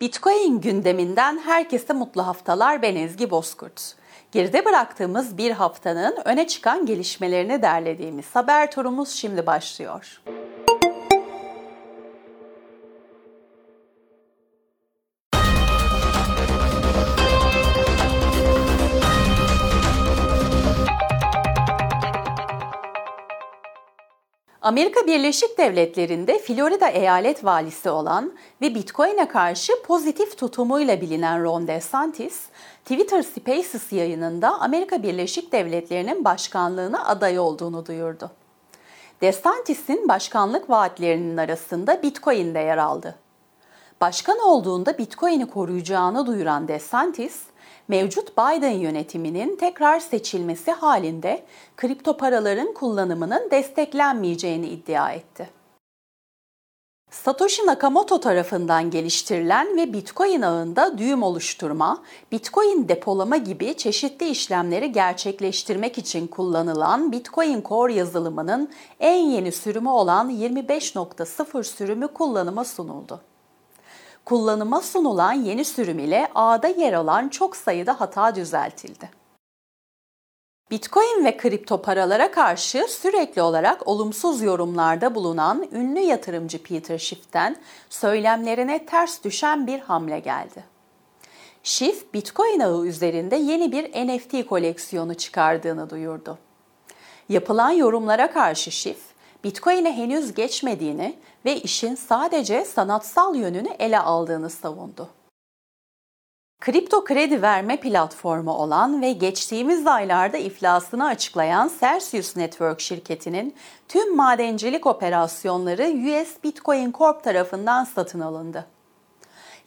Bitcoin gündeminden herkese mutlu haftalar ben Ezgi Bozkurt. Geride bıraktığımız bir haftanın öne çıkan gelişmelerini derlediğimiz haber turumuz şimdi başlıyor. Amerika Birleşik Devletleri'nde Florida eyalet valisi olan ve Bitcoin'e karşı pozitif tutumuyla bilinen Ron DeSantis, Twitter Spaces yayınında Amerika Birleşik Devletleri'nin başkanlığına aday olduğunu duyurdu. DeSantis'in başkanlık vaatlerinin arasında Bitcoin de yer aldı. Başkan olduğunda Bitcoin'i koruyacağını duyuran DeSantis, mevcut Biden yönetiminin tekrar seçilmesi halinde kripto paraların kullanımının desteklenmeyeceğini iddia etti. Satoshi Nakamoto tarafından geliştirilen ve Bitcoin ağında düğüm oluşturma, Bitcoin depolama gibi çeşitli işlemleri gerçekleştirmek için kullanılan Bitcoin Core yazılımının en yeni sürümü olan 25.0 sürümü kullanıma sunuldu kullanıma sunulan yeni sürüm ile ağda yer alan çok sayıda hata düzeltildi. Bitcoin ve kripto paralara karşı sürekli olarak olumsuz yorumlarda bulunan ünlü yatırımcı Peter Schiff'ten söylemlerine ters düşen bir hamle geldi. Schiff, Bitcoin ağı üzerinde yeni bir NFT koleksiyonu çıkardığını duyurdu. Yapılan yorumlara karşı Schiff, Bitcoin'e henüz geçmediğini ve işin sadece sanatsal yönünü ele aldığını savundu. Kripto kredi verme platformu olan ve geçtiğimiz aylarda iflasını açıklayan Celsius Network şirketinin tüm madencilik operasyonları US Bitcoin Corp tarafından satın alındı.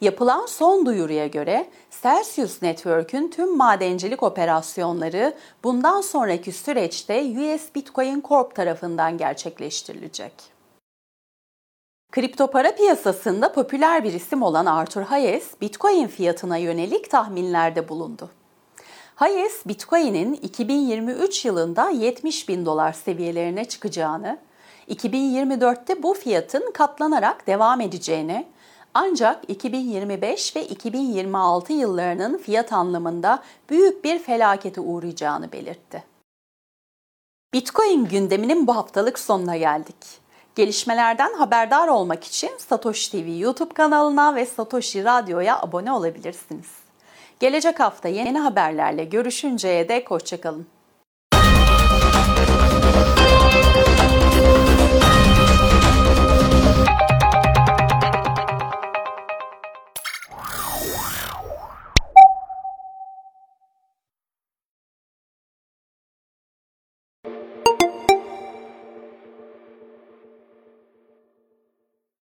Yapılan son duyuruya göre Celsius Network'ün tüm madencilik operasyonları bundan sonraki süreçte US Bitcoin Corp tarafından gerçekleştirilecek. Kripto para piyasasında popüler bir isim olan Arthur Hayes, Bitcoin fiyatına yönelik tahminlerde bulundu. Hayes, Bitcoin'in 2023 yılında 70 bin dolar seviyelerine çıkacağını, 2024'te bu fiyatın katlanarak devam edeceğini, ancak 2025 ve 2026 yıllarının fiyat anlamında büyük bir felakete uğrayacağını belirtti. Bitcoin gündeminin bu haftalık sonuna geldik. Gelişmelerden haberdar olmak için Satoshi TV YouTube kanalına ve Satoshi Radyo'ya abone olabilirsiniz. Gelecek hafta yeni haberlerle görüşünceye dek hoşçakalın.